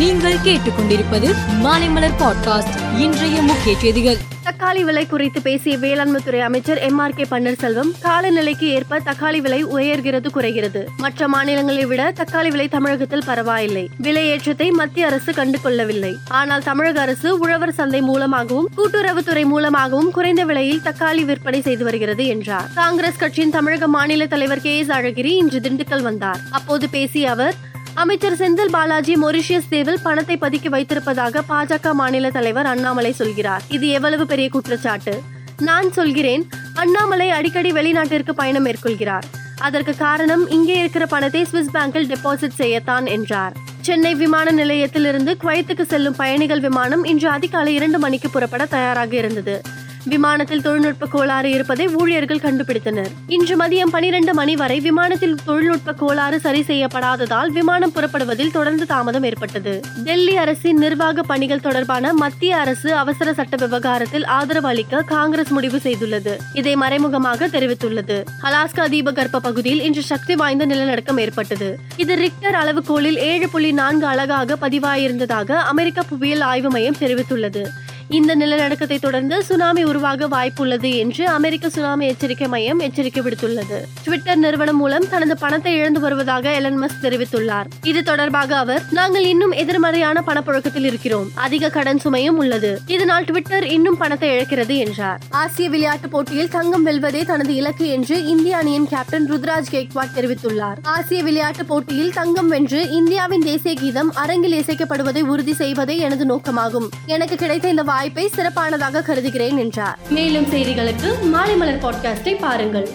நீங்கள் கேட்டுக்கொண்டிருப்பது மாலைமலர் பாட்காஸ்ட். இன்றைய முக்கிய செய்திகள். தக்காளி விலை குறித்து பேசிய வேளாண்மைத்துறை அமைச்சர் எம் ஆர் கே பன்னீர்செல்வம் காலநிலைக்கு ஏற்ப தக்காளி விலை உயர்கிறது குறைகிறது. மற்ற மாநிலங்களை விட தக்காளி விலை தமிழகத்தில் பரவாயில்லை. விலை ஏற்றத்தை மத்திய அரசு கண்டு கொள்ளவில்லை ஆனால் தமிழக அரசு உழவர் சந்தை மூலமாகவும் கூட்டுறவுத்துறை மூலமாகவும் குறைந்த விலையில் தக்காளி விற்பனை செய்து வருகிறது என்றார். காங்கிரஸ் கட்சியின் தமிழக மாநில தலைவர் கே எஸ் அழகிரி இன்று திண்டுக்கல் வந்தார். அப்போது பேசிய அவர் அமைச்சர் செந்தில் பாலாஜி மொரிஷியஸ் தீவில் பணத்தை பதுக்கி வைத்திருப்பதாக பாஜக மாநில தலைவர் அண்ணாமலை சொல்கிறார். இது எவ்வளவு பெரிய குற்றச்சாட்டு? நான் சொல்கிறேன் அண்ணாமலை அடிக்கடி வெளிநாட்டிற்கு பயணம் மேற்கொள்கிறார். அதற்கு காரணம் இங்கே இருக்கிற பணத்தை சுவிஸ் பேங்கில் டெபாசிட் செய்யத்தான் என்றார். சென்னை விமான நிலையத்திலிருந்து குவைத்துக்கு செல்லும் பயணிகள் விமானம் இன்று அதிகாலை இரண்டு மணிக்கு புறப்பட தயாராக இருந்தது. விமானத்தில் தொழில்நுட்ப கோளாறு இருப்பதை ஊழியர்கள் கண்டுபிடித்தனர். இன்று மதியம் பனிரெண்டு மணி வரை விமானத்தில் தொழில்நுட்ப கோளாறு சரி செய்யப்படாததால் விமானம் புறப்படுவதில் தொடர்ந்து தாமதம் ஏற்பட்டது. டெல்லி அரசின் நிர்வாக பணிகள் தொடர்பான மத்திய அரசு அவசர சட்ட விவகாரத்தில் ஆதரவு அளிக்க காங்கிரஸ் முடிவு செய்துள்ளது. இதை மறைமுகமாக தெரிவித்துள்ளது. அலாஸ்கா தீபகற்ப பகுதியில் இன்று சக்தி வாய்ந்த நிலநடுக்கம் ஏற்பட்டது. இது ரிக்டர் அளவுகோலில் ஏழு புள்ளி நான்கு அழகாக பதிவாயிருந்ததாக அமெரிக்க புவியியல் ஆய்வு மையம் தெரிவித்துள்ளது. இந்த நிலநடுக்கத்தை தொடர்ந்து சுனாமி உருவாக வாய்ப்புள்ளது என்று அமெரிக்க சுனாமி எச்சரிக்கை மையம் எச்சரிக்கை விடுத்துள்ளது. ட்விட்டர் நிறுவனம் மூலம் தனது பணத்தை இழந்து வருவதாக எலன் மஸ்க் தெரிவித்துள்ளார். இது தொடர்பாக அவர் நாங்கள் இன்னும் எதிர்மறையான பணப்புழக்கத்தில் இருக்கிறோம். அதிக கடன் சுமையும் உள்ளது. இதனால் ட்விட்டர் இன்னும் பணத்தை இழக்கிறது என்றார். ஆசிய விளையாட்டுப் போட்டியில் தங்கம் வெல்வதே தனது இலக்கு என்று இந்திய அணியின் கேப்டன் ருத்ராஜ் கேக்வாட் தெரிவித்துள்ளார். ஆசிய விளையாட்டுப் போட்டியில் தங்கம் வென்று இந்தியாவின் தேசிய கீதம் அரங்கில் இசைக்கப்படுவதை உறுதி செய்வதே எனது நோக்கமாகும். எனக்கு கிடைத்த இந்த வாய்ப்பை சிறப்பானதாக கருதுகிறேன் என்றார். மேலும் செய்திகளுக்கு மாலை மலர் பாட்காஸ்டை பாருங்கள்.